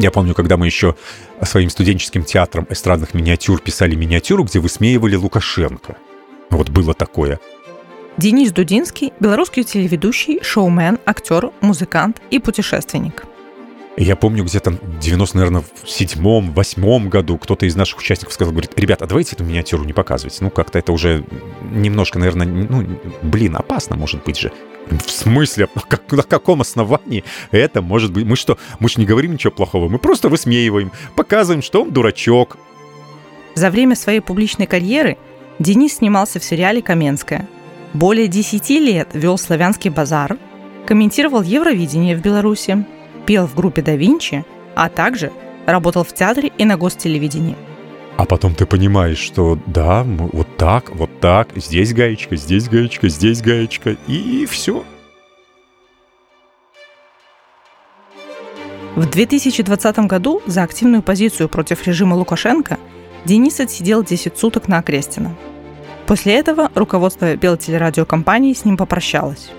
Я помню, когда мы еще своим студенческим театром эстрадных миниатюр писали миниатюру, где высмеивали Лукашенко. Вот было такое. Денис Дудинский – белорусский телеведущий, шоумен, актер, музыкант и путешественник. Я помню, где-то в 90, наверное, в седьмом, восьмом году кто-то из наших участников сказал, говорит, ребята, а давайте эту миниатюру не показывать. Ну, как-то это уже немножко, наверное, ну, блин, опасно может быть же. В смысле? Как, на каком основании это может быть? Мы что? Мы же не говорим ничего плохого. Мы просто высмеиваем, показываем, что он дурачок. За время своей публичной карьеры Денис снимался в сериале «Каменская». Более 10 лет вел «Славянский базар», комментировал Евровидение в Беларуси, пел в группе «Да Винчи», а также работал в театре и на гостелевидении. А потом ты понимаешь, что да, вот так, вот так, здесь гаечка, здесь гаечка, здесь гаечка, и все. В 2020 году за активную позицию против режима Лукашенко Денис отсидел 10 суток на Окрестина. После этого руководство Белтелерадиокомпании с ним попрощалось.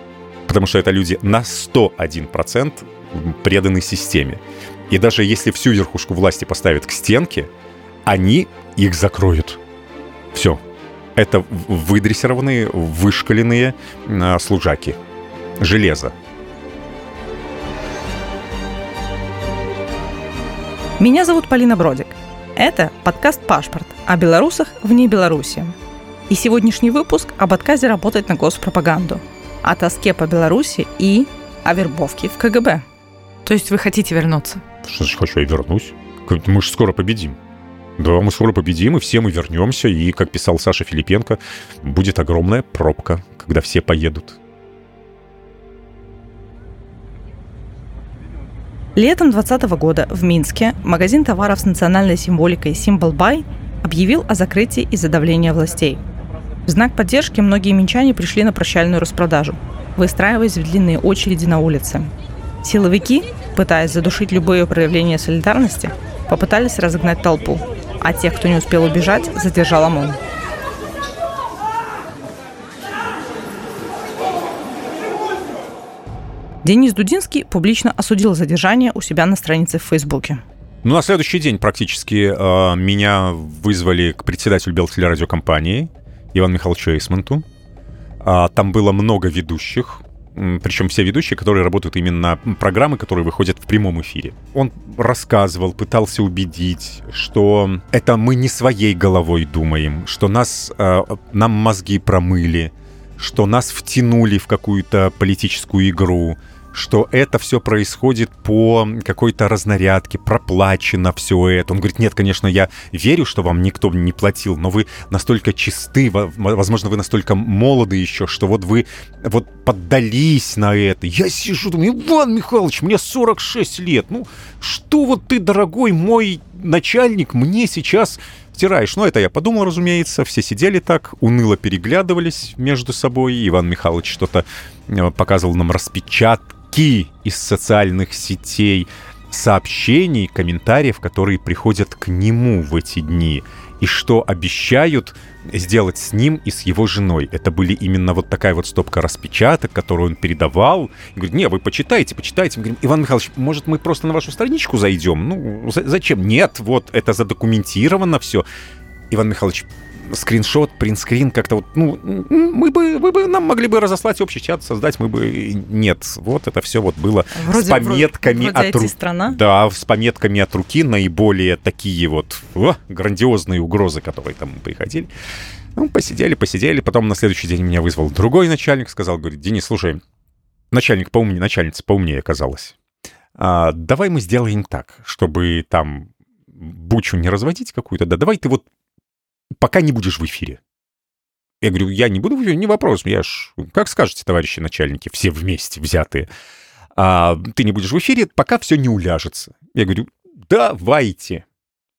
Потому что это люди на 101% преданы системе. И даже если всю верхушку власти поставят к стенке, они их закроют. Все. Это выдрессированные, вышкаленные а, служаки. Железо. Меня зовут Полина Бродик. Это подкаст «Пашпорт» о белорусах вне Беларуси. И сегодняшний выпуск об отказе работать на госпропаганду, о тоске по Беларуси и о вербовке в КГБ. То есть вы хотите вернуться? Что значит хочу, я вернусь. Мы же скоро победим. Да, мы скоро победим, и все мы вернемся, и, как писал Саша Филипенко, будет огромная пробка, когда все поедут. Летом 2020 года в Минске магазин товаров с национальной символикой Symbol Buy объявил о закрытии из-за давления властей. В знак поддержки многие минчане пришли на прощальную распродажу, выстраиваясь в длинные очереди на улице. Силовики, пытаясь задушить любое проявление солидарности, попытались разогнать толпу, а тех, кто не успел убежать, задержал ОМОН. Денис Дудинский публично осудил задержание у себя на странице в Фейсбуке. Ну, на следующий день практически э, меня вызвали к председателю Белтелерадиокомпании Ивану Михайловичу Эйсмонту. А, там было много ведущих, причем все ведущие, которые работают именно программы, которые выходят в прямом эфире. Он рассказывал, пытался убедить, что это мы не своей головой думаем, что нас, э, нам мозги промыли, что нас втянули в какую-то политическую игру, что это все происходит по какой-то разнарядке, проплачено все это. Он говорит, нет, конечно, я верю, что вам никто не платил, но вы настолько чисты, возможно, вы настолько молоды еще, что вот вы вот поддались на это. Я сижу, думаю, Иван Михайлович, мне 46 лет, ну что вот ты, дорогой мой начальник, мне сейчас стираешь. Ну, это я подумал, разумеется. Все сидели так, уныло переглядывались между собой. Иван Михайлович что-то э, показывал нам распечатки куски из социальных сетей, сообщений, комментариев, которые приходят к нему в эти дни, и что обещают сделать с ним и с его женой. Это были именно вот такая вот стопка распечаток, которую он передавал. И говорит, не, вы почитайте, почитайте. Мы говорим, Иван Михайлович, может, мы просто на вашу страничку зайдем? Ну, зачем? Нет, вот, это задокументировано все. Иван Михайлович, скриншот, принтскрин как-то вот, ну, мы бы, вы бы нам могли бы разослать общий чат, создать, мы бы... Нет, вот это все вот было вроде, с пометками вроде, вроде от руки. Да, с пометками от руки наиболее такие вот о, грандиозные угрозы, которые там приходили. Ну, посидели, посидели, потом на следующий день меня вызвал другой начальник, сказал, говорит, Денис, слушай, начальник поумнее, начальница поумнее оказалась. А, давай мы сделаем так, чтобы там бучу не разводить какую-то, да давай ты вот пока не будешь в эфире. Я говорю, я не буду в эфире, не вопрос, я ж... Как скажете, товарищи начальники, все вместе взятые. А, ты не будешь в эфире, пока все не уляжется. Я говорю, давайте.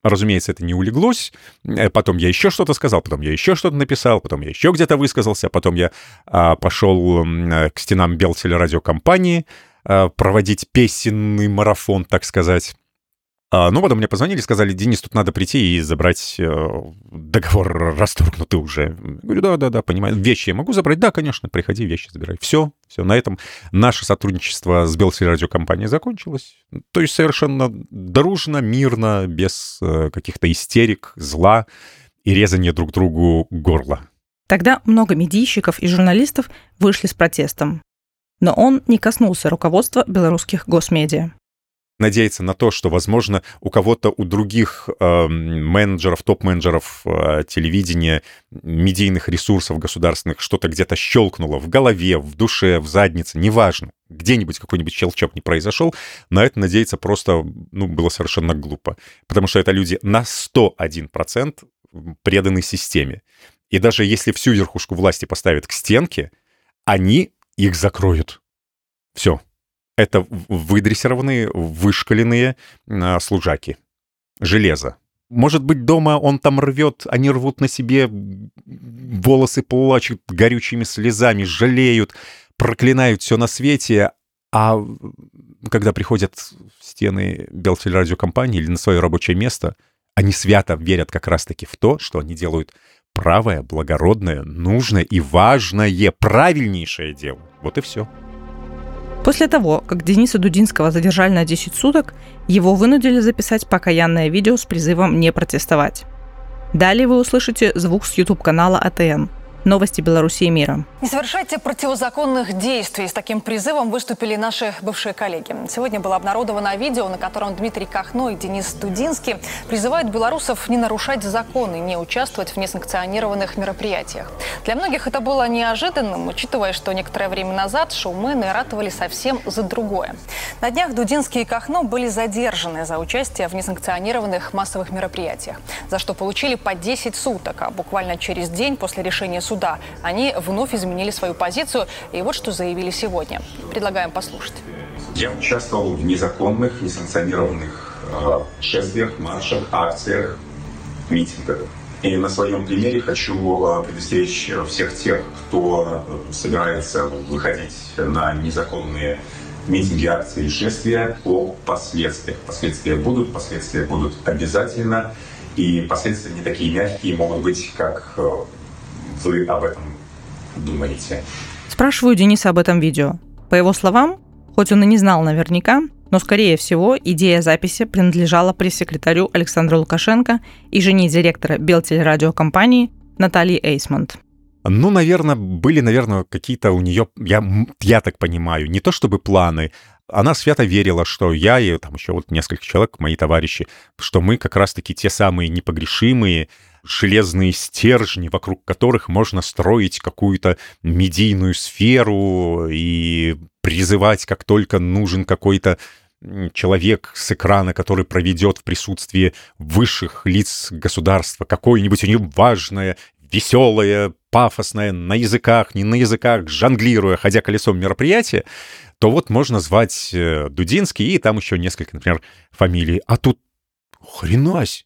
Разумеется, это не улеглось. Э, потом я еще что-то сказал, потом я еще что-то написал, потом я еще где-то высказался, потом я а, пошел э, к стенам Белтелерадиокомпании а, проводить песенный марафон, так сказать. А, ну, потом мне позвонили, сказали, Денис, тут надо прийти и забрать э, договор расторгнутый уже. Говорю, да-да-да, понимаю. Вещи я могу забрать? Да, конечно, приходи, вещи забирай. Все, все, на этом наше сотрудничество с Белсель радиокомпанией закончилось. То есть совершенно дружно, мирно, без э, каких-то истерик, зла и резания друг другу горла. Тогда много медийщиков и журналистов вышли с протестом. Но он не коснулся руководства белорусских госмедиа надеяться на то, что, возможно, у кого-то, у других э, менеджеров, топ-менеджеров э, телевидения, медийных ресурсов государственных что-то где-то щелкнуло в голове, в душе, в заднице, неважно, где-нибудь какой-нибудь щелчок не произошел, на это надеяться просто, ну, было совершенно глупо. Потому что это люди на 101% преданы системе. И даже если всю верхушку власти поставят к стенке, они их закроют. Все это выдрессированные, вышкаленные а, служаки. Железо. Может быть, дома он там рвет, они рвут на себе волосы, плачут горючими слезами, жалеют, проклинают все на свете, а когда приходят в стены Белтелерадиокомпании или на свое рабочее место, они свято верят как раз-таки в то, что они делают правое, благородное, нужное и важное, правильнейшее дело. Вот и все. После того, как Дениса Дудинского задержали на 10 суток, его вынудили записать покаянное видео с призывом не протестовать. Далее вы услышите звук с YouTube-канала АТН – Новости Беларуси и мира. Не совершайте противозаконных действий. С таким призывом выступили наши бывшие коллеги. Сегодня было обнародовано видео, на котором Дмитрий Кахно и Денис Дудинский призывают белорусов не нарушать законы, не участвовать в несанкционированных мероприятиях. Для многих это было неожиданным, учитывая, что некоторое время назад шоумены ратовали совсем за другое. На днях Дудинский и Кахно были задержаны за участие в несанкционированных массовых мероприятиях, за что получили по 10 суток, а буквально через день после решения суда суда. Они вновь изменили свою позицию. И вот что заявили сегодня. Предлагаем послушать. Я участвовал в незаконных, несанкционированных э, шествиях, маршах, акциях, митингах. И на своем примере хочу э, предостеречь всех тех, кто э, собирается выходить на незаконные митинги, акции и шествия о последствиях. Последствия будут, последствия будут обязательно. И последствия не такие мягкие могут быть, как вы об этом думаете? Спрашиваю Дениса об этом видео. По его словам, хоть он и не знал наверняка, но, скорее всего, идея записи принадлежала пресс-секретарю Александру Лукашенко и жене директора Белтелерадиокомпании Натальи Эйсмонт. Ну, наверное, были, наверное, какие-то у нее, я, я так понимаю, не то чтобы планы, она свято верила, что я и там еще вот несколько человек, мои товарищи, что мы как раз-таки те самые непогрешимые, железные стержни, вокруг которых можно строить какую-то медийную сферу и призывать, как только нужен какой-то человек с экрана, который проведет в присутствии высших лиц государства какое-нибудь у него важное, веселое, пафосное, на языках, не на языках, жонглируя, ходя колесом мероприятие, то вот можно звать э, Дудинский и там еще несколько, например, фамилий. А тут хренась!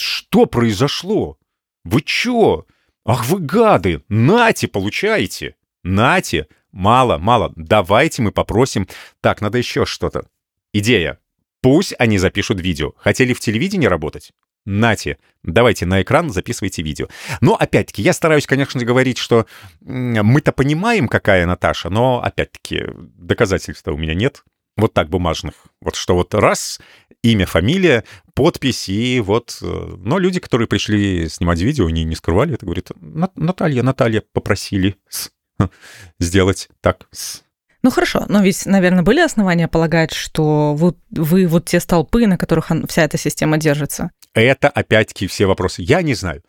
Что произошло? Вы чё? Ах вы гады! Нате, получаете! Нате! Мало, мало. Давайте мы попросим... Так, надо еще что-то. Идея. Пусть они запишут видео. Хотели в телевидении работать? Нате, давайте на экран записывайте видео. Но, опять-таки, я стараюсь, конечно, говорить, что мы-то понимаем, какая Наташа, но, опять-таки, доказательств у меня нет вот так бумажных. Вот что вот раз, имя, фамилия, подпись, и вот... Э, но люди, которые пришли снимать видео, они не скрывали это, говорят, Наталья, Наталья, попросили сделать так. Ну хорошо, но ведь, наверное, были основания полагать, что вы, вы вот те столпы, на которых вся эта система держится. Это, опять-таки, все вопросы. Я не знаю.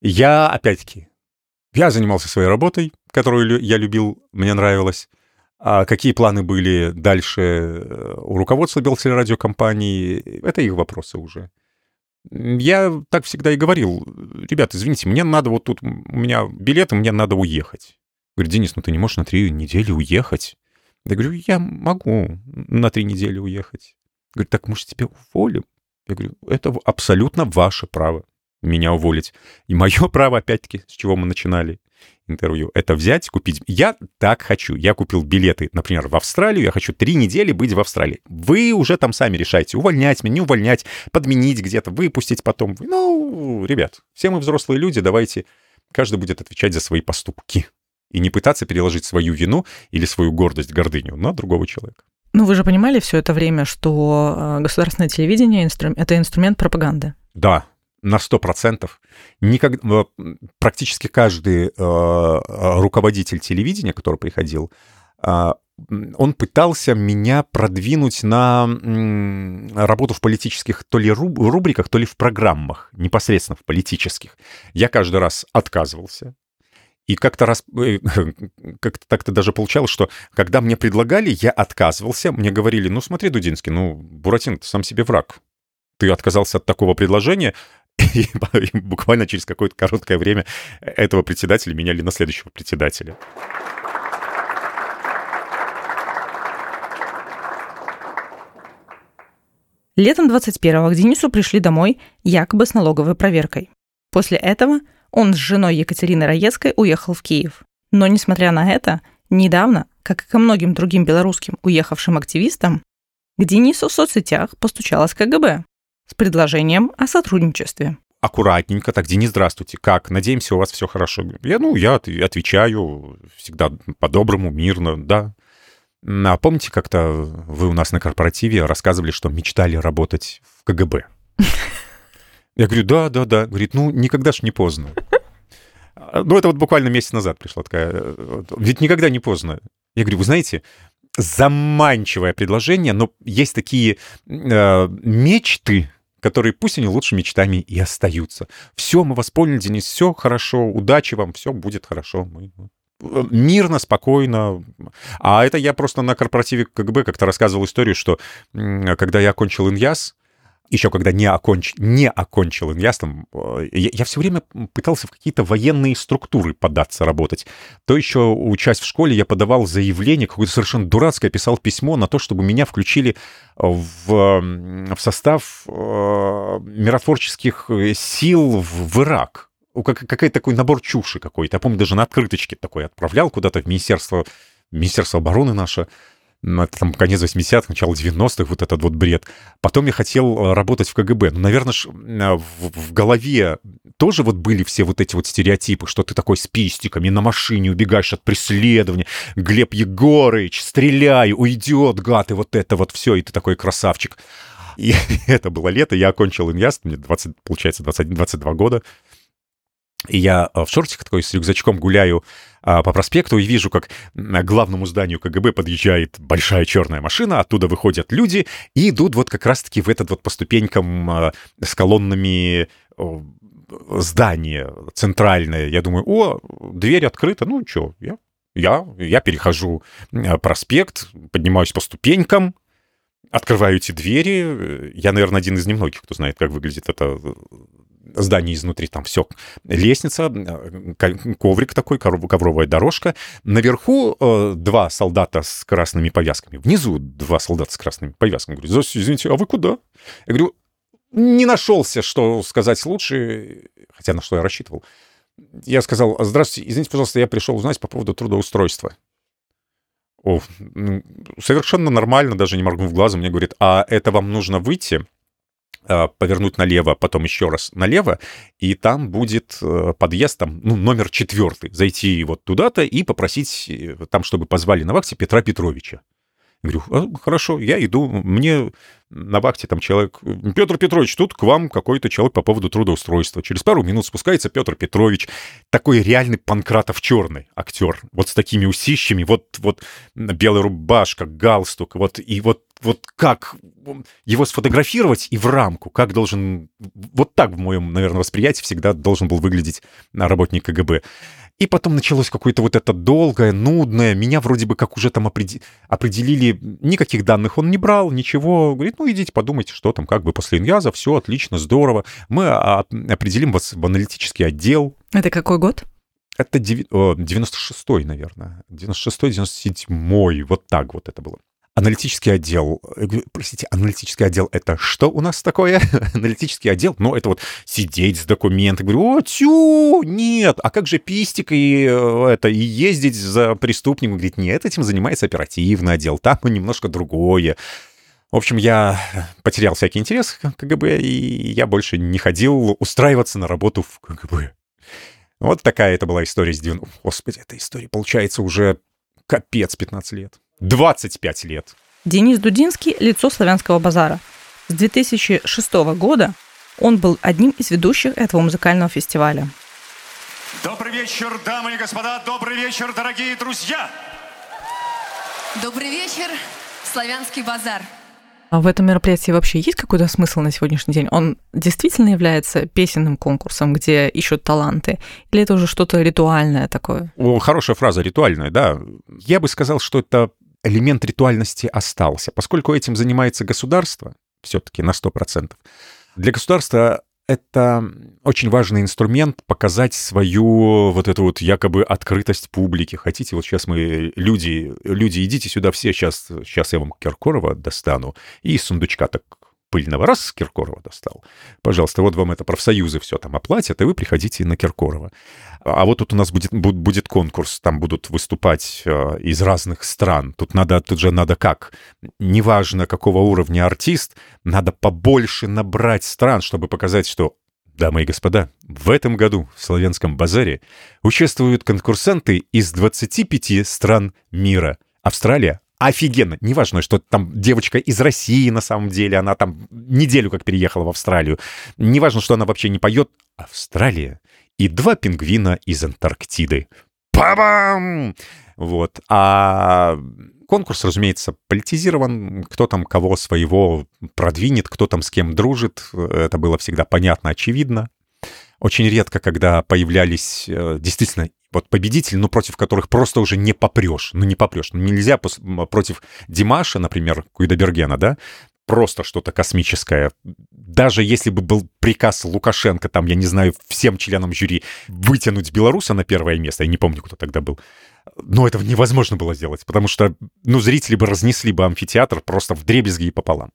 Я, опять-таки, я занимался своей работой, которую я любил, мне нравилось. А какие планы были дальше э, у руководства Белтелерадиокомпании, это их вопросы уже. Я так всегда и говорил, ребят, извините, мне надо вот тут, у меня билеты, мне надо уехать. Говорит, Денис, ну ты не можешь на три недели уехать? Я говорю, я могу на три недели уехать. Говорит, так мы же тебя уволим. Я говорю, это абсолютно ваше право. Меня уволить. И мое право, опять-таки, с чего мы начинали интервью, это взять, купить. Я так хочу. Я купил билеты, например, в Австралию. Я хочу три недели быть в Австралии. Вы уже там сами решаете, увольнять меня, не увольнять, подменить где-то, выпустить потом. Ну, ребят, все мы взрослые люди, давайте каждый будет отвечать за свои поступки. И не пытаться переложить свою вину или свою гордость, гордыню на другого человека. Ну, вы же понимали все это время, что э, государственное телевидение инстру... это инструмент пропаганды. Да, на 100%. Никогда, практически каждый э, руководитель телевидения, который приходил, э, он пытался меня продвинуть на работу в политических то ли рубриках, то ли в программах, непосредственно в политических. Я каждый раз отказывался. И как-то раз, э, как-то так-то даже получалось, что когда мне предлагали, я отказывался. Мне говорили, ну смотри, Дудинский, ну, Буратино, ты сам себе враг. Ты отказался от такого предложения, и буквально через какое-то короткое время этого председателя меняли на следующего председателя. Летом 21-го к Денису пришли домой якобы с налоговой проверкой. После этого он с женой Екатериной Раецкой уехал в Киев. Но, несмотря на это, недавно, как и ко многим другим белорусским уехавшим активистам, к Денису в соцсетях постучалась КГБ с предложением о сотрудничестве. Аккуратненько, так, Денис, здравствуйте, как? Надеемся, у вас все хорошо. Я, ну, я отвечаю всегда по-доброму, мирно, да. А помните, как-то вы у нас на корпоративе рассказывали, что мечтали работать в КГБ? Я говорю, да, да, да. Говорит, ну, никогда ж не поздно. Ну, это вот буквально месяц назад пришла такая... Э, ведь никогда не поздно. Я говорю, вы знаете, заманчивое предложение, но есть такие э, мечты, которые пусть они лучше мечтами и остаются. Все, мы вас поняли, Денис, все хорошо, удачи вам, все будет хорошо. Мы э, мирно, спокойно. А это я просто на корпоративе КГБ как-то рассказывал историю, что когда я окончил ИНЯС, еще когда не, оконч... не окончил иньяс, там, э, я, я все время пытался в какие-то военные структуры податься работать. То еще, учась в школе, я подавал заявление, какое-то совершенно дурацкое, писал письмо на то, чтобы меня включили в, в состав э, миротворческих сил в, в Ирак. Какой-то такой набор чуши какой-то. Я помню, даже на открыточке такой отправлял куда-то в Министерство, Министерство обороны наше там конец 80-х, начало 90-х, вот этот вот бред. Потом я хотел э, работать в КГБ. Ну, наверное, ж, э, в, в голове тоже вот были все вот эти вот стереотипы, что ты такой с пистиками на машине убегаешь от преследования. Глеб Егорыч, стреляй, уйдет, гад, и вот это вот все, и ты такой красавчик. И это было лето, я окончил иньяст, мне 20, получается, 21, 22 года. И я э, в шортиках такой с рюкзачком гуляю а, по проспекту и вижу, как к главному зданию КГБ подъезжает большая черная машина, оттуда выходят люди и идут вот как раз-таки в этот вот по ступенькам а, с колоннами здание центральное. Я думаю, о, дверь открыта, ну что, я, я, я перехожу э, проспект, поднимаюсь по ступенькам, открываю эти двери. Я, наверное, один из немногих, кто знает, как выглядит это здание изнутри, там все, лестница, коврик такой, ковровая дорожка. Наверху э, два солдата с красными повязками, внизу два солдата с красными повязками. Говорю, извините, а вы куда? Я говорю, не нашелся, что сказать лучше, хотя на что я рассчитывал. Я сказал, здравствуйте, извините, пожалуйста, я пришел узнать по поводу трудоустройства. О, совершенно нормально, даже не моргнув глазом, мне говорит, а это вам нужно выйти повернуть налево, потом еще раз налево, и там будет э, подъезд, там, ну, номер четвертый, зайти вот туда-то и попросить э, там, чтобы позвали на вахте Петра Петровича. Я говорю, а, хорошо, я иду, мне на вахте там человек, Петр Петрович, тут к вам какой-то человек по поводу трудоустройства. Через пару минут спускается Петр Петрович, такой реальный Панкратов черный актер, вот с такими усищами, вот, вот белая рубашка, галстук, вот, и вот, вот как его сфотографировать и в рамку, как должен, вот так в моем, наверное, восприятии всегда должен был выглядеть работник КГБ. И потом началось какое-то вот это долгое, нудное. Меня вроде бы как уже там определили, никаких данных он не брал, ничего. Говорит, ну идите подумайте, что там, как бы после иньяза, все отлично, здорово. Мы определим вас в аналитический отдел. Это какой год? Это 96-й, наверное. 96-й, 97-й, вот так вот это было. Аналитический отдел. Простите, аналитический отдел — это что у нас такое? аналитический отдел? Ну, это вот сидеть с документами. Говорю, о, тю, нет, а как же пистик и э, это, и ездить за преступником? Говорит, нет, этим занимается оперативный отдел, там немножко другое. В общем, я потерял всякий интерес к КГБ, и я больше не ходил устраиваться на работу в КГБ. Вот такая это была история с 90... Господи, эта история получается уже капец 15 лет. 25 лет. Денис Дудинский – лицо славянского базара. С 2006 года он был одним из ведущих этого музыкального фестиваля. Добрый вечер, дамы и господа, добрый вечер, дорогие друзья! Добрый вечер, славянский базар. А в этом мероприятии вообще есть какой-то смысл на сегодняшний день? Он действительно является песенным конкурсом, где ищут таланты? Или это уже что-то ритуальное такое? О, хорошая фраза, ритуальная, да. Я бы сказал, что это элемент ритуальности остался, поскольку этим занимается государство, все-таки на 100%. Для государства это очень важный инструмент показать свою вот эту вот якобы открытость публике. Хотите, вот сейчас мы, люди, люди, идите сюда все, сейчас, сейчас я вам Киркорова достану, и из сундучка так пыльного раз Киркорова достал. Пожалуйста, вот вам это профсоюзы все там оплатят, и вы приходите на Киркорова. А вот тут у нас будет, будет конкурс, там будут выступать э, из разных стран. Тут надо, тут же надо как? Неважно, какого уровня артист, надо побольше набрать стран, чтобы показать, что Дамы и господа, в этом году в Славянском базаре участвуют конкурсанты из 25 стран мира. Австралия офигенно. Неважно, что там девочка из России на самом деле, она там неделю как переехала в Австралию. Неважно, что она вообще не поет. Австралия и два пингвина из Антарктиды. Па-бам! Вот. А конкурс, разумеется, политизирован. Кто там кого своего продвинет, кто там с кем дружит. Это было всегда понятно, очевидно. Очень редко, когда появлялись э, действительно вот победители, ну, против которых просто уже не попрешь, ну, не попрешь. Ну, нельзя против Димаша, например, Куидабергена, да, просто что-то космическое. Даже если бы был приказ Лукашенко, там, я не знаю, всем членам жюри вытянуть белоруса на первое место, я не помню, кто тогда был, но этого невозможно было сделать, потому что, ну, зрители бы разнесли бы амфитеатр просто в дребезги и пополам.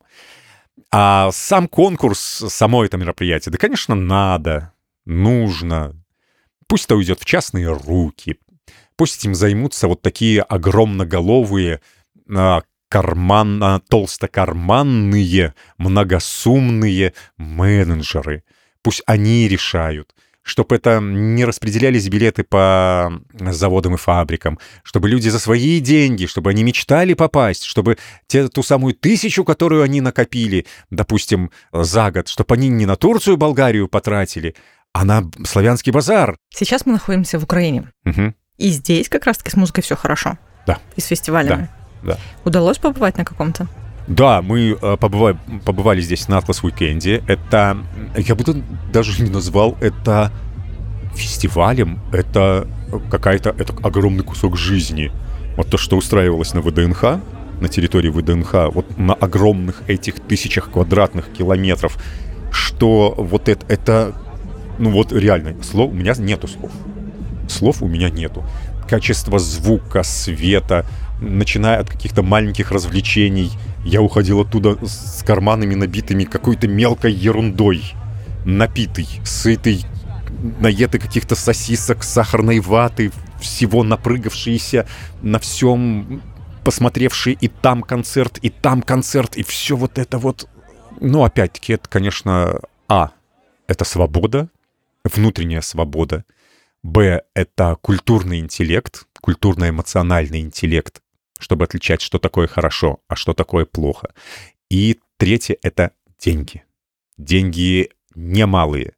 А сам конкурс, само это мероприятие, да, конечно, надо, нужно, Пусть это уйдет в частные руки. Пусть этим займутся вот такие огромноголовые, а, карманно, толстокарманные, многосумные менеджеры. Пусть они решают, чтобы это не распределялись билеты по заводам и фабрикам, чтобы люди за свои деньги, чтобы они мечтали попасть, чтобы те, ту самую тысячу, которую они накопили, допустим, за год, чтобы они не на Турцию, Болгарию потратили, а на славянский базар. Сейчас мы находимся в Украине. Угу. И здесь как раз-таки с музыкой все хорошо. Да. И с фестивалями. Да. да. Удалось побывать на каком-то? Да, мы э, побывали, побывали здесь на Атлас Уикенде. Это, я бы даже не назвал это фестивалем. Это какая-то, это огромный кусок жизни. Вот то, что устраивалось на ВДНХ, на территории ВДНХ, вот на огромных этих тысячах квадратных километров, что вот это, это ну вот реально, слов, у меня нету слов. Слов у меня нету. Качество звука, света, начиная от каких-то маленьких развлечений. Я уходил оттуда с карманами набитыми какой-то мелкой ерундой. Напитый, сытый, наетый каких-то сосисок, сахарной ваты, всего напрыгавшиеся на всем, посмотревшие и там концерт, и там концерт, и все вот это вот. Ну, опять-таки, это, конечно, А. Это свобода, внутренняя свобода. Б — это культурный интеллект, культурно-эмоциональный интеллект, чтобы отличать, что такое хорошо, а что такое плохо. И третье — это деньги. Деньги немалые.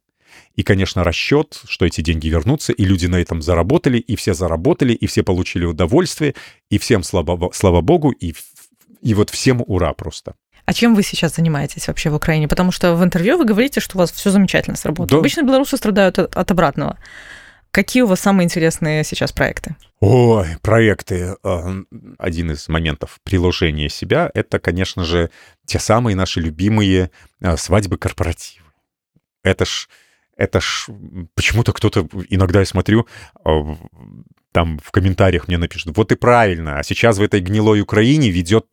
И, конечно, расчет, что эти деньги вернутся, и люди на этом заработали, и все заработали, и все получили удовольствие, и всем слава, слава богу, и, и вот всем ура просто. А чем вы сейчас занимаетесь вообще в Украине? Потому что в интервью вы говорите, что у вас все замечательно с работой. Да. Обычно белорусы страдают от, от обратного. Какие у вас самые интересные сейчас проекты? Ой, проекты. А, один из моментов приложения себя — это, конечно же, те самые наши любимые а, свадьбы-корпоративы. Это ж, это ж почему-то кто-то, иногда я смотрю, а, там в комментариях мне напишут, вот и правильно, а сейчас в этой гнилой Украине ведет...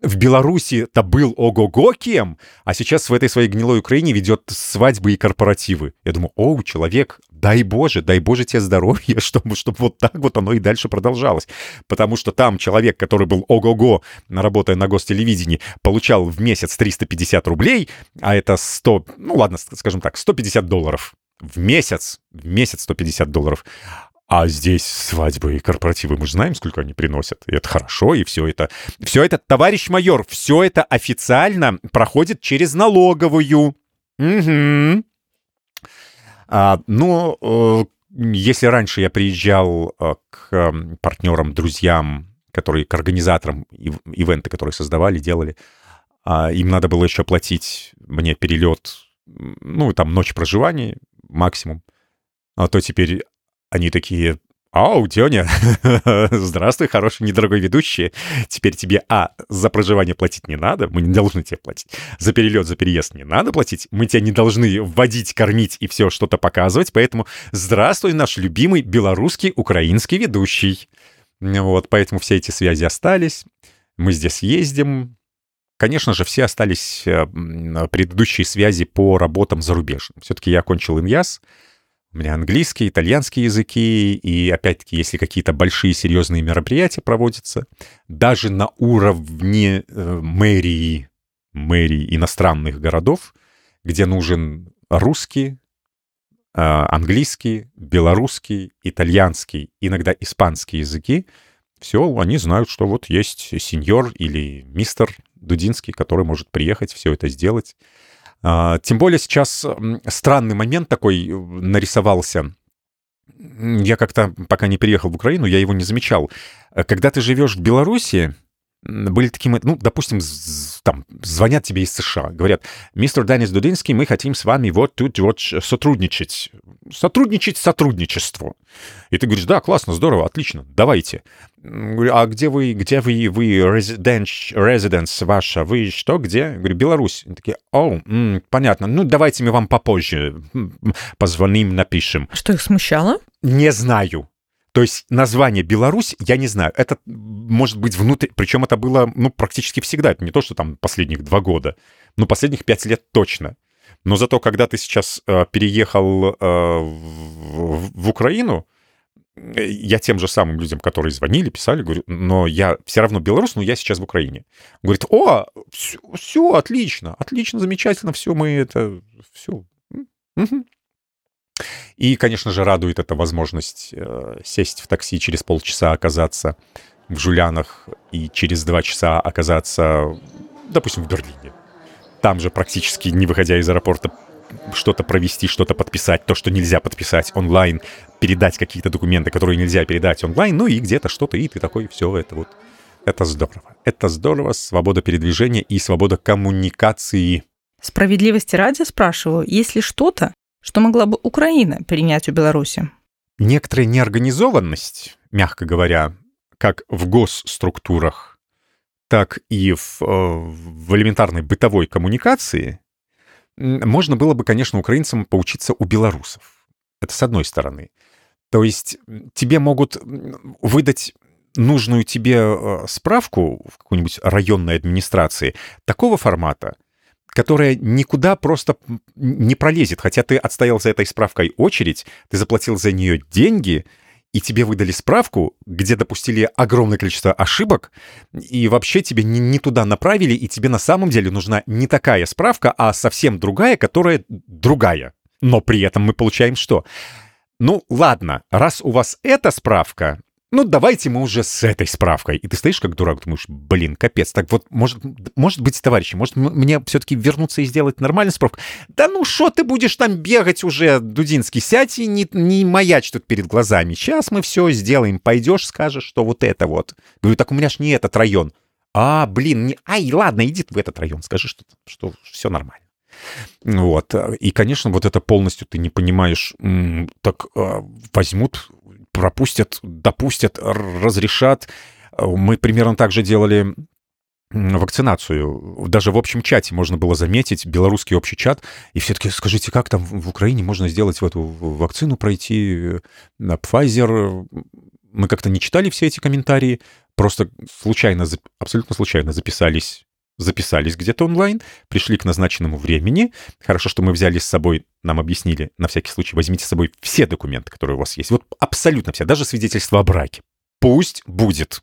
В Беларуси-то был ого-го кем, а сейчас в этой своей гнилой Украине ведет свадьбы и корпоративы. Я думаю, о, человек, дай Боже, дай Боже тебе здоровья, чтобы, чтобы вот так вот оно и дальше продолжалось. Потому что там человек, который был ого-го, работая на гостелевидении, получал в месяц 350 рублей, а это 100, ну ладно, скажем так, 150 долларов в месяц, в месяц 150 долларов. А здесь свадьбы и корпоративы, мы же знаем, сколько они приносят. И это хорошо, и все это... Все это, товарищ майор, все это официально проходит через налоговую. Угу. А, ну, э, если раньше я приезжал э, к э, партнерам, друзьям, которые к организаторам ив- ивенты, которые создавали, делали, а им надо было еще платить мне перелет, ну, там, ночь проживания максимум, а то теперь они такие, «Ау, Тёня, здравствуй, хороший, недорогой ведущий. Теперь тебе, а, за проживание платить не надо, мы не должны тебе платить. За перелет, за переезд не надо платить, мы тебя не должны вводить, кормить и все что-то показывать, поэтому здравствуй, наш любимый белорусский, украинский ведущий». Вот, поэтому все эти связи остались. Мы здесь ездим. Конечно же, все остались э, предыдущие связи по работам зарубежным. Все-таки я окончил ИНЯС, у меня английский, итальянский языки, и опять-таки, если какие-то большие серьезные мероприятия проводятся, даже на уровне э, мэрии, мэрии иностранных городов, где нужен русский, э, английский, белорусский, итальянский, иногда испанский языки, все, они знают, что вот есть сеньор или мистер Дудинский, который может приехать, все это сделать. А, тем более сейчас странный момент такой э, нарисовался. Я как-то, пока не переехал в Украину, я его не замечал. Э, когда ты живешь в Беларуси, были такие, ну, допустим, там звонят тебе из США, говорят, мистер Данис Дудинский, мы хотим с вами вот тут вот сотрудничать. Сотрудничать сотрудничеству. И ты говоришь, да, классно, здорово, отлично, давайте. А где вы, где вы, вы residence, residence ваша, вы что, где? Я говорю, Беларусь. Они такие, о, понятно, ну давайте мы вам попозже позвоним, напишем. Что их смущало? Не знаю. То есть название Беларусь, я не знаю, это может быть внутри, причем это было, ну, практически всегда, это не то, что там последних два года, но последних пять лет точно. Но зато, когда ты сейчас э, переехал э, в, в Украину, э, я тем же самым людям, которые звонили, писали, говорю, но я все равно белорус, но я сейчас в Украине. Говорит, о, все, все отлично, отлично, замечательно, все, мы это, все. Угу. И, конечно же, радует эта возможность э, сесть в такси через полчаса, оказаться в Жулянах и через два часа оказаться, допустим, в Берлине. Там же практически, не выходя из аэропорта, что-то провести, что-то подписать, то, что нельзя подписать онлайн, передать какие-то документы, которые нельзя передать онлайн, ну и где-то что-то, и ты такой, все это вот. Это здорово. Это здорово, свобода передвижения и свобода коммуникации. Справедливости ради спрашиваю, есть ли что-то, что могла бы Украина перенять у Беларуси? Некоторая неорганизованность, мягко говоря, как в госструктурах, так и в, э, в элементарной бытовой коммуникации, можно было бы, конечно, украинцам поучиться у белорусов. Это с одной стороны. То есть тебе могут выдать нужную тебе э, справку в какой-нибудь районной администрации такого формата, которая никуда просто не пролезет. Хотя ты отстоял за этой справкой очередь, ты заплатил за нее деньги, и тебе выдали справку, где допустили огромное количество ошибок, и вообще тебе не, не туда направили, и тебе на самом деле нужна не такая справка, а совсем другая, которая другая. Но при этом мы получаем что? Ну, ладно, раз у вас эта справка, ну, давайте мы уже с этой справкой. И ты стоишь как дурак, думаешь, блин, капец. Так вот, может, может быть, товарищи, может мне все-таки вернуться и сделать нормальную справку? Да ну что ты будешь там бегать уже, Дудинский? Сядь и не, не маячь тут перед глазами. Сейчас мы все сделаем. Пойдешь, скажешь, что вот это вот. Говорю, так у меня ж не этот район. А, блин, не... ай, ладно, иди в этот район, скажи, что, что все нормально. Вот. И, конечно, вот это полностью ты не понимаешь, так а, возьмут пропустят, допустят, разрешат. Мы примерно так же делали вакцинацию. Даже в общем чате можно было заметить, белорусский общий чат, и все-таки скажите, как там в Украине можно сделать в эту вакцину пройти, на Pfizer, мы как-то не читали все эти комментарии, просто случайно, абсолютно случайно записались записались где-то онлайн, пришли к назначенному времени. Хорошо, что мы взяли с собой, нам объяснили, на всякий случай, возьмите с собой все документы, которые у вас есть. Вот абсолютно все, даже свидетельство о браке. Пусть будет.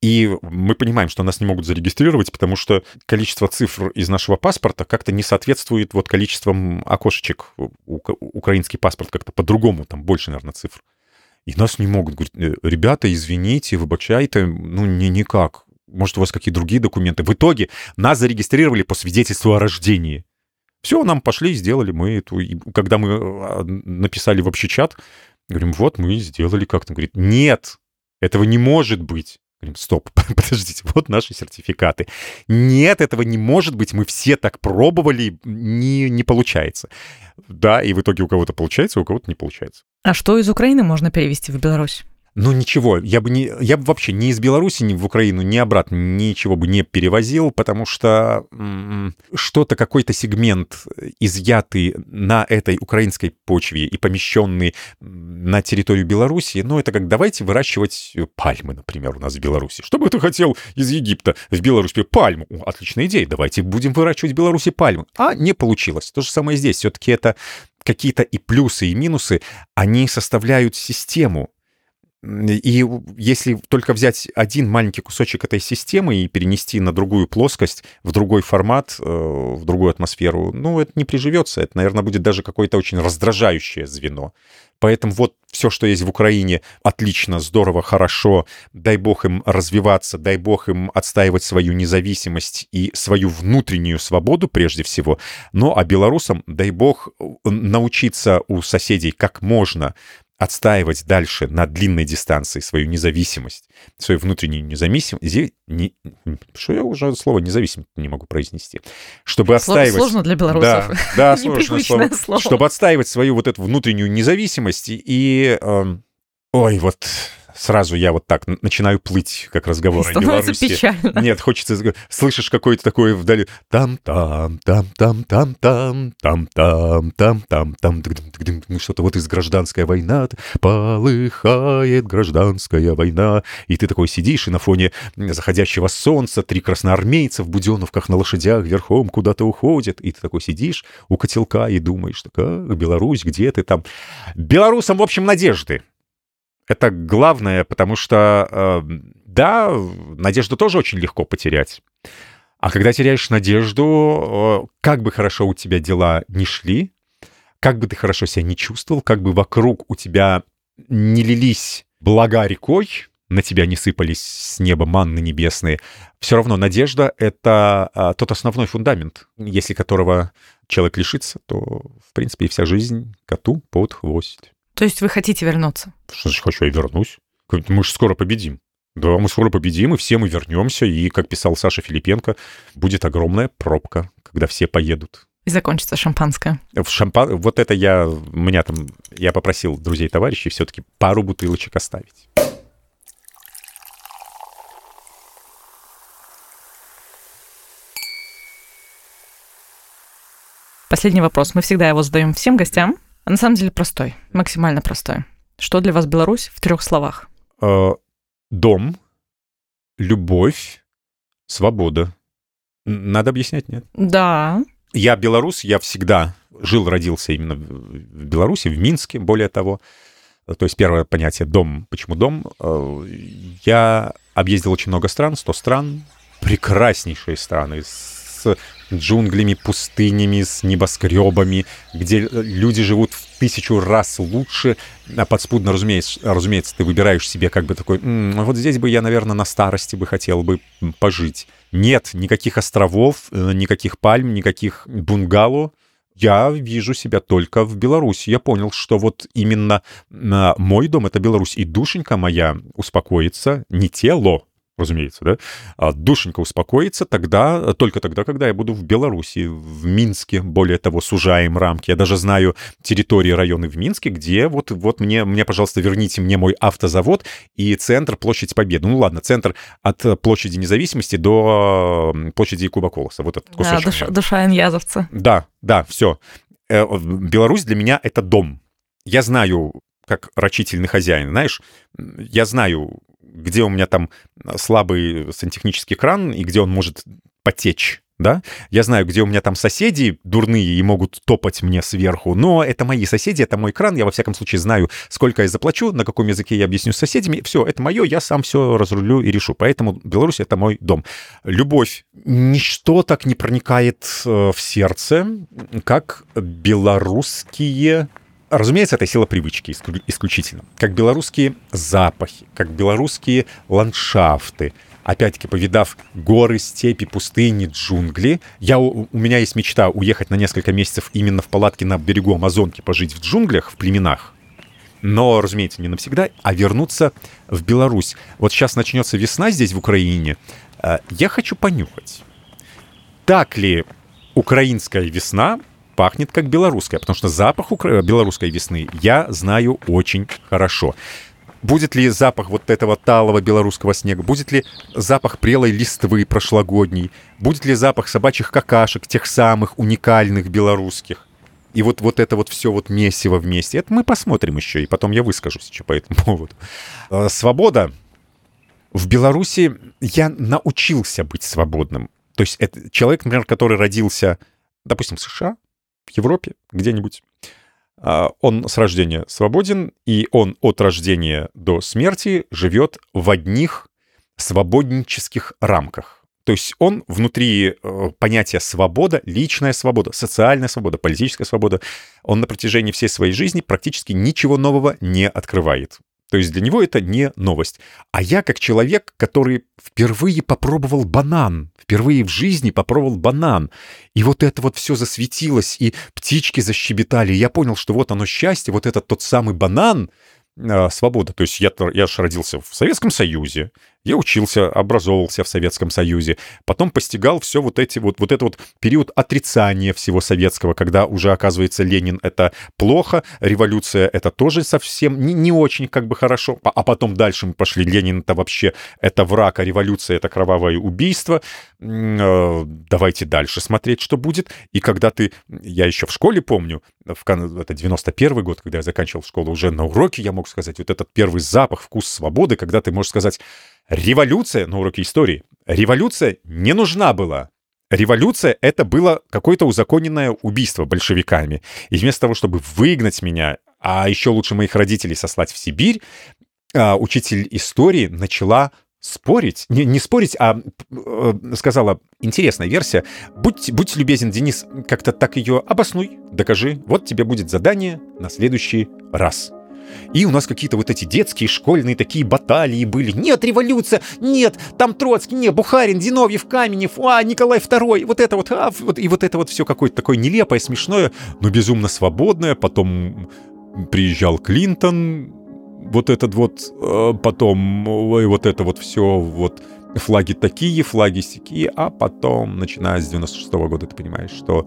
И мы понимаем, что нас не могут зарегистрировать, потому что количество цифр из нашего паспорта как-то не соответствует вот количеством окошечек. Украинский паспорт как-то по-другому, там больше, наверное, цифр. И нас не могут. Говорят, «Э, ребята, извините, выбачайте, ну, не никак. Может, у вас какие другие документы. В итоге нас зарегистрировали по свидетельству о рождении. Все, нам пошли, сделали мы эту. И когда мы а, написали в общий чат, говорим, вот мы сделали как-то. Говорит, нет, этого не может быть. Говорим, стоп, подождите, вот наши сертификаты. Нет, этого не может быть, мы все так пробовали, не, не получается. Да, и в итоге у кого-то получается, у кого-то не получается. А что из Украины можно перевести в Беларусь? Ну ничего, я бы, не, я бы вообще ни из Беларуси, ни в Украину, ни обратно ничего бы не перевозил, потому что что-то, какой-то сегмент, изъятый на этой украинской почве и помещенный на территорию Беларуси, ну это как давайте выращивать пальмы, например, у нас в Беларуси. Что бы ты хотел из Египта в Беларусь? Пальму. Отличная идея, давайте будем выращивать в Беларуси пальмы. А не получилось. То же самое здесь. Все-таки это какие-то и плюсы, и минусы, они составляют систему, и если только взять один маленький кусочек этой системы и перенести на другую плоскость, в другой формат, э, в другую атмосферу, ну, это не приживется. Это, наверное, будет даже какое-то очень раздражающее звено. Поэтому вот все, что есть в Украине, отлично, здорово, хорошо. Дай бог им развиваться, дай бог им отстаивать свою независимость и свою внутреннюю свободу прежде всего. Но а белорусам, дай бог, научиться у соседей как можно отстаивать дальше на длинной дистанции свою независимость, свою внутреннюю независимость, не, что я уже слово независимость не могу произнести, чтобы отстаивать... Сложно для белорусов. Да, да сложное слово. слово. Чтобы отстаивать свою вот эту внутреннюю независимость и... Э, ой, вот сразу я вот так начинаю плыть, как разговор о Беларуси. печально. Нет, хочется... Слышишь какое-то такое вдали... Там-там, там-там, там-там, там-там, там-там, там ну что-то вот из гражданская война, полыхает гражданская война, и ты такой сидишь, и на фоне заходящего солнца три красноармейца в буденовках на лошадях верхом куда-то уходят, и ты такой сидишь у котелка и думаешь, такая Беларусь, где ты там? Белорусам, в общем, надежды. Это главное, потому что, э, да, надежду тоже очень легко потерять. А когда теряешь надежду, как бы хорошо у тебя дела не шли, как бы ты хорошо себя не чувствовал, как бы вокруг у тебя не лились блага рекой, на тебя не сыпались с неба манны небесные, все равно надежда — это а, тот основной фундамент, если которого человек лишится, то, в принципе, и вся жизнь коту под хвост. То есть вы хотите вернуться? Что значит хочу, я вернусь. Мы же скоро победим. Да, мы скоро победим, и все мы вернемся, и, как писал Саша Филипенко, будет огромная пробка, когда все поедут. И закончится шампанское. В шампан... Вот это я... Меня там... Я попросил друзей товарищей все-таки пару бутылочек оставить. Последний вопрос. Мы всегда его задаем всем гостям. А на самом деле простой, максимально простой. Что для вас Беларусь в трех словах? Э, дом, любовь, свобода. Надо объяснять, нет? Да. Я белорус, я всегда жил, родился именно в Беларуси, в Минске, более того. То есть первое понятие «дом». Почему дом? Э, я объездил очень много стран, 100 стран, прекраснейшие страны, с джунглями, пустынями, с небоскребами, где люди живут в тысячу раз лучше. А подспудно, разумеется, разумеется, ты выбираешь себе как бы такой, М, вот здесь бы я, наверное, на старости бы хотел бы пожить. Нет никаких островов, э, никаких пальм, никаких бунгало. Я вижу себя только в Беларуси. Я понял, что вот именно а, мой дом — это Беларусь. И душенька моя успокоится, не тело, разумеется, да, а душенька успокоится тогда, только тогда, когда я буду в Беларуси, в Минске, более того, сужаем рамки. Я даже знаю территории, районы в Минске, где вот, вот мне, мне, пожалуйста, верните мне мой автозавод и центр Площадь Победы. Ну ладно, центр от площади Независимости до площади Куба Колоса. Вот этот кусочек. Да, душа, душа иньязовца. Да, да, все. Э, Беларусь для меня — это дом. Я знаю, как рачительный хозяин. Знаешь, я знаю, где у меня там слабый сантехнический кран и где он может потечь да? Я знаю, где у меня там соседи дурные и могут топать мне сверху, но это мои соседи, это мой кран, я во всяком случае знаю, сколько я заплачу, на каком языке я объясню с соседями, все, это мое, я сам все разрулю и решу, поэтому Беларусь — это мой дом. Любовь. Ничто так не проникает э, в сердце, как белорусские Разумеется, это сила привычки исключительно. Как белорусские запахи, как белорусские ландшафты — опять-таки, повидав горы, степи, пустыни, джунгли. Я, у, у меня есть мечта уехать на несколько месяцев именно в палатке на берегу Амазонки, пожить в джунглях, в племенах. Но, разумеется, не навсегда, а вернуться в Беларусь. Вот сейчас начнется весна здесь, в Украине. Э, я хочу понюхать, так ли украинская весна пахнет как белорусская, потому что запах укра... белорусской весны я знаю очень хорошо. Будет ли запах вот этого талого белорусского снега? Будет ли запах прелой листвы прошлогодней? Будет ли запах собачьих какашек, тех самых уникальных белорусских? И вот, вот это вот все вот месиво вместе. Это мы посмотрим еще, и потом я выскажусь еще по этому поводу. А, свобода. В Беларуси я научился быть свободным. То есть это человек, например, который родился, допустим, в США, Европе, где-нибудь, а, он с рождения свободен, и он от рождения до смерти живет в одних свободнических рамках. То есть он внутри э, понятия свобода, личная свобода, социальная свобода, политическая свобода, он на протяжении всей своей жизни практически ничего нового не открывает. То есть для него это не новость. А я как человек, который впервые попробовал банан, впервые в жизни попробовал банан, и вот это вот все засветилось, и птички защебетали, и я понял, что вот оно счастье, вот этот тот самый банан, э, свобода. То есть я, я же родился в Советском Союзе, я учился, образовывался в Советском Союзе, потом постигал все вот эти вот, вот это вот период отрицания всего советского, когда уже, оказывается, Ленин — это плохо, революция — это тоже совсем не, не очень как бы хорошо, а потом дальше мы пошли, Ленин — это вообще, это враг, а революция — это кровавое убийство, э, давайте дальше смотреть, что будет. И когда ты, я еще в школе помню, в, это 91 год, когда я заканчивал школу, уже на уроке я мог сказать, вот этот первый запах, вкус свободы, когда ты можешь сказать, Революция, на уроке истории, революция не нужна была. Революция — это было какое-то узаконенное убийство большевиками. И вместо того, чтобы выгнать меня, а еще лучше моих родителей сослать в Сибирь, а, учитель истории начала спорить, не, не спорить, а э, сказала, интересная версия, будь, будь любезен, Денис, как-то так ее обоснуй, докажи, вот тебе будет задание на следующий раз. И у нас какие-то вот эти детские, школьные такие баталии были. Нет, революция, нет, там Троцкий, нет, Бухарин, Зиновьев, Каменев, а, Николай II, вот это вот, а, вот, и вот это вот все какое-то такое нелепое, смешное, но безумно свободное. Потом приезжал Клинтон, вот этот вот, э, потом вот это вот все, вот флаги такие, флаги сякие, а потом, начиная с 96 -го года, ты понимаешь, что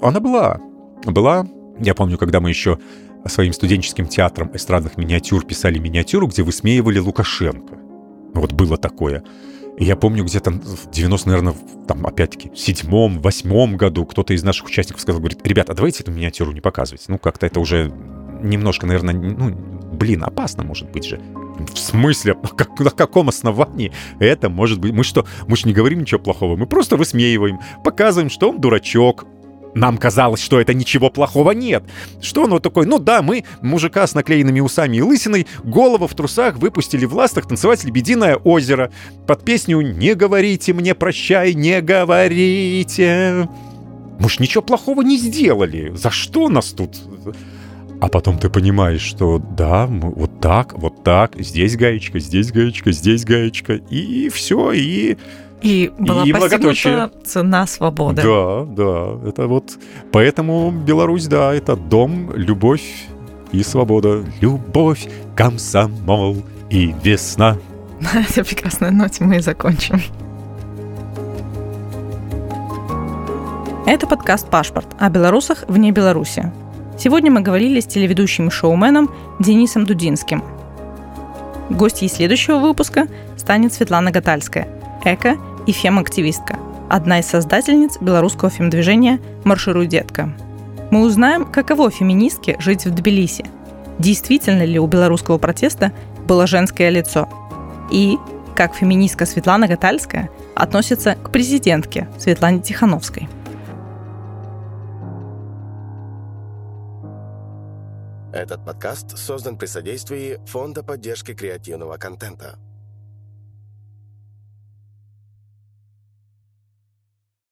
она была, была. Я помню, когда мы еще своим студенческим театром эстрадных миниатюр писали миниатюру, где высмеивали Лукашенко. Вот было такое. И я помню, где-то в 90, наверное, там, опять-таки, в седьмом, восьмом году кто-то из наших участников сказал, говорит, ребят, а давайте эту миниатюру не показывать. Ну, как-то это уже немножко, наверное, ну, блин, опасно может быть же. В смысле? Как, на каком основании это может быть? Мы что, мы же не говорим ничего плохого, мы просто высмеиваем, показываем, что он дурачок, нам казалось, что это ничего плохого нет. Что он вот такой, ну да, мы, мужика с наклеенными усами и лысиной, голову в трусах выпустили в ластах танцевать «Лебединое озеро» под песню «Не говорите мне прощай, не говорите». Мы ж ничего плохого не сделали. За что нас тут... А потом ты понимаешь, что да, мы вот так, вот так, здесь гаечка, здесь гаечка, здесь гаечка, и все, и и была и постигнута цена свободы. Да, да. Это вот... Поэтому Беларусь, да, это дом, любовь и свобода. Любовь, комсомол и весна. На этой прекрасной ноте мы и закончим. Это подкаст «Пашпорт» о белорусах вне Беларуси. Сегодня мы говорили с телеведущим и шоуменом Денисом Дудинским. Гостьей следующего выпуска станет Светлана Гатальская, эко и фем-активистка, одна из создательниц белорусского фем-движения «Маршируй, детка». Мы узнаем, каково феминистке жить в Тбилиси. действительно ли у белорусского протеста было женское лицо, и как феминистка Светлана Гатальская относится к президентке Светлане Тихановской. Этот подкаст создан при содействии Фонда поддержки креативного контента.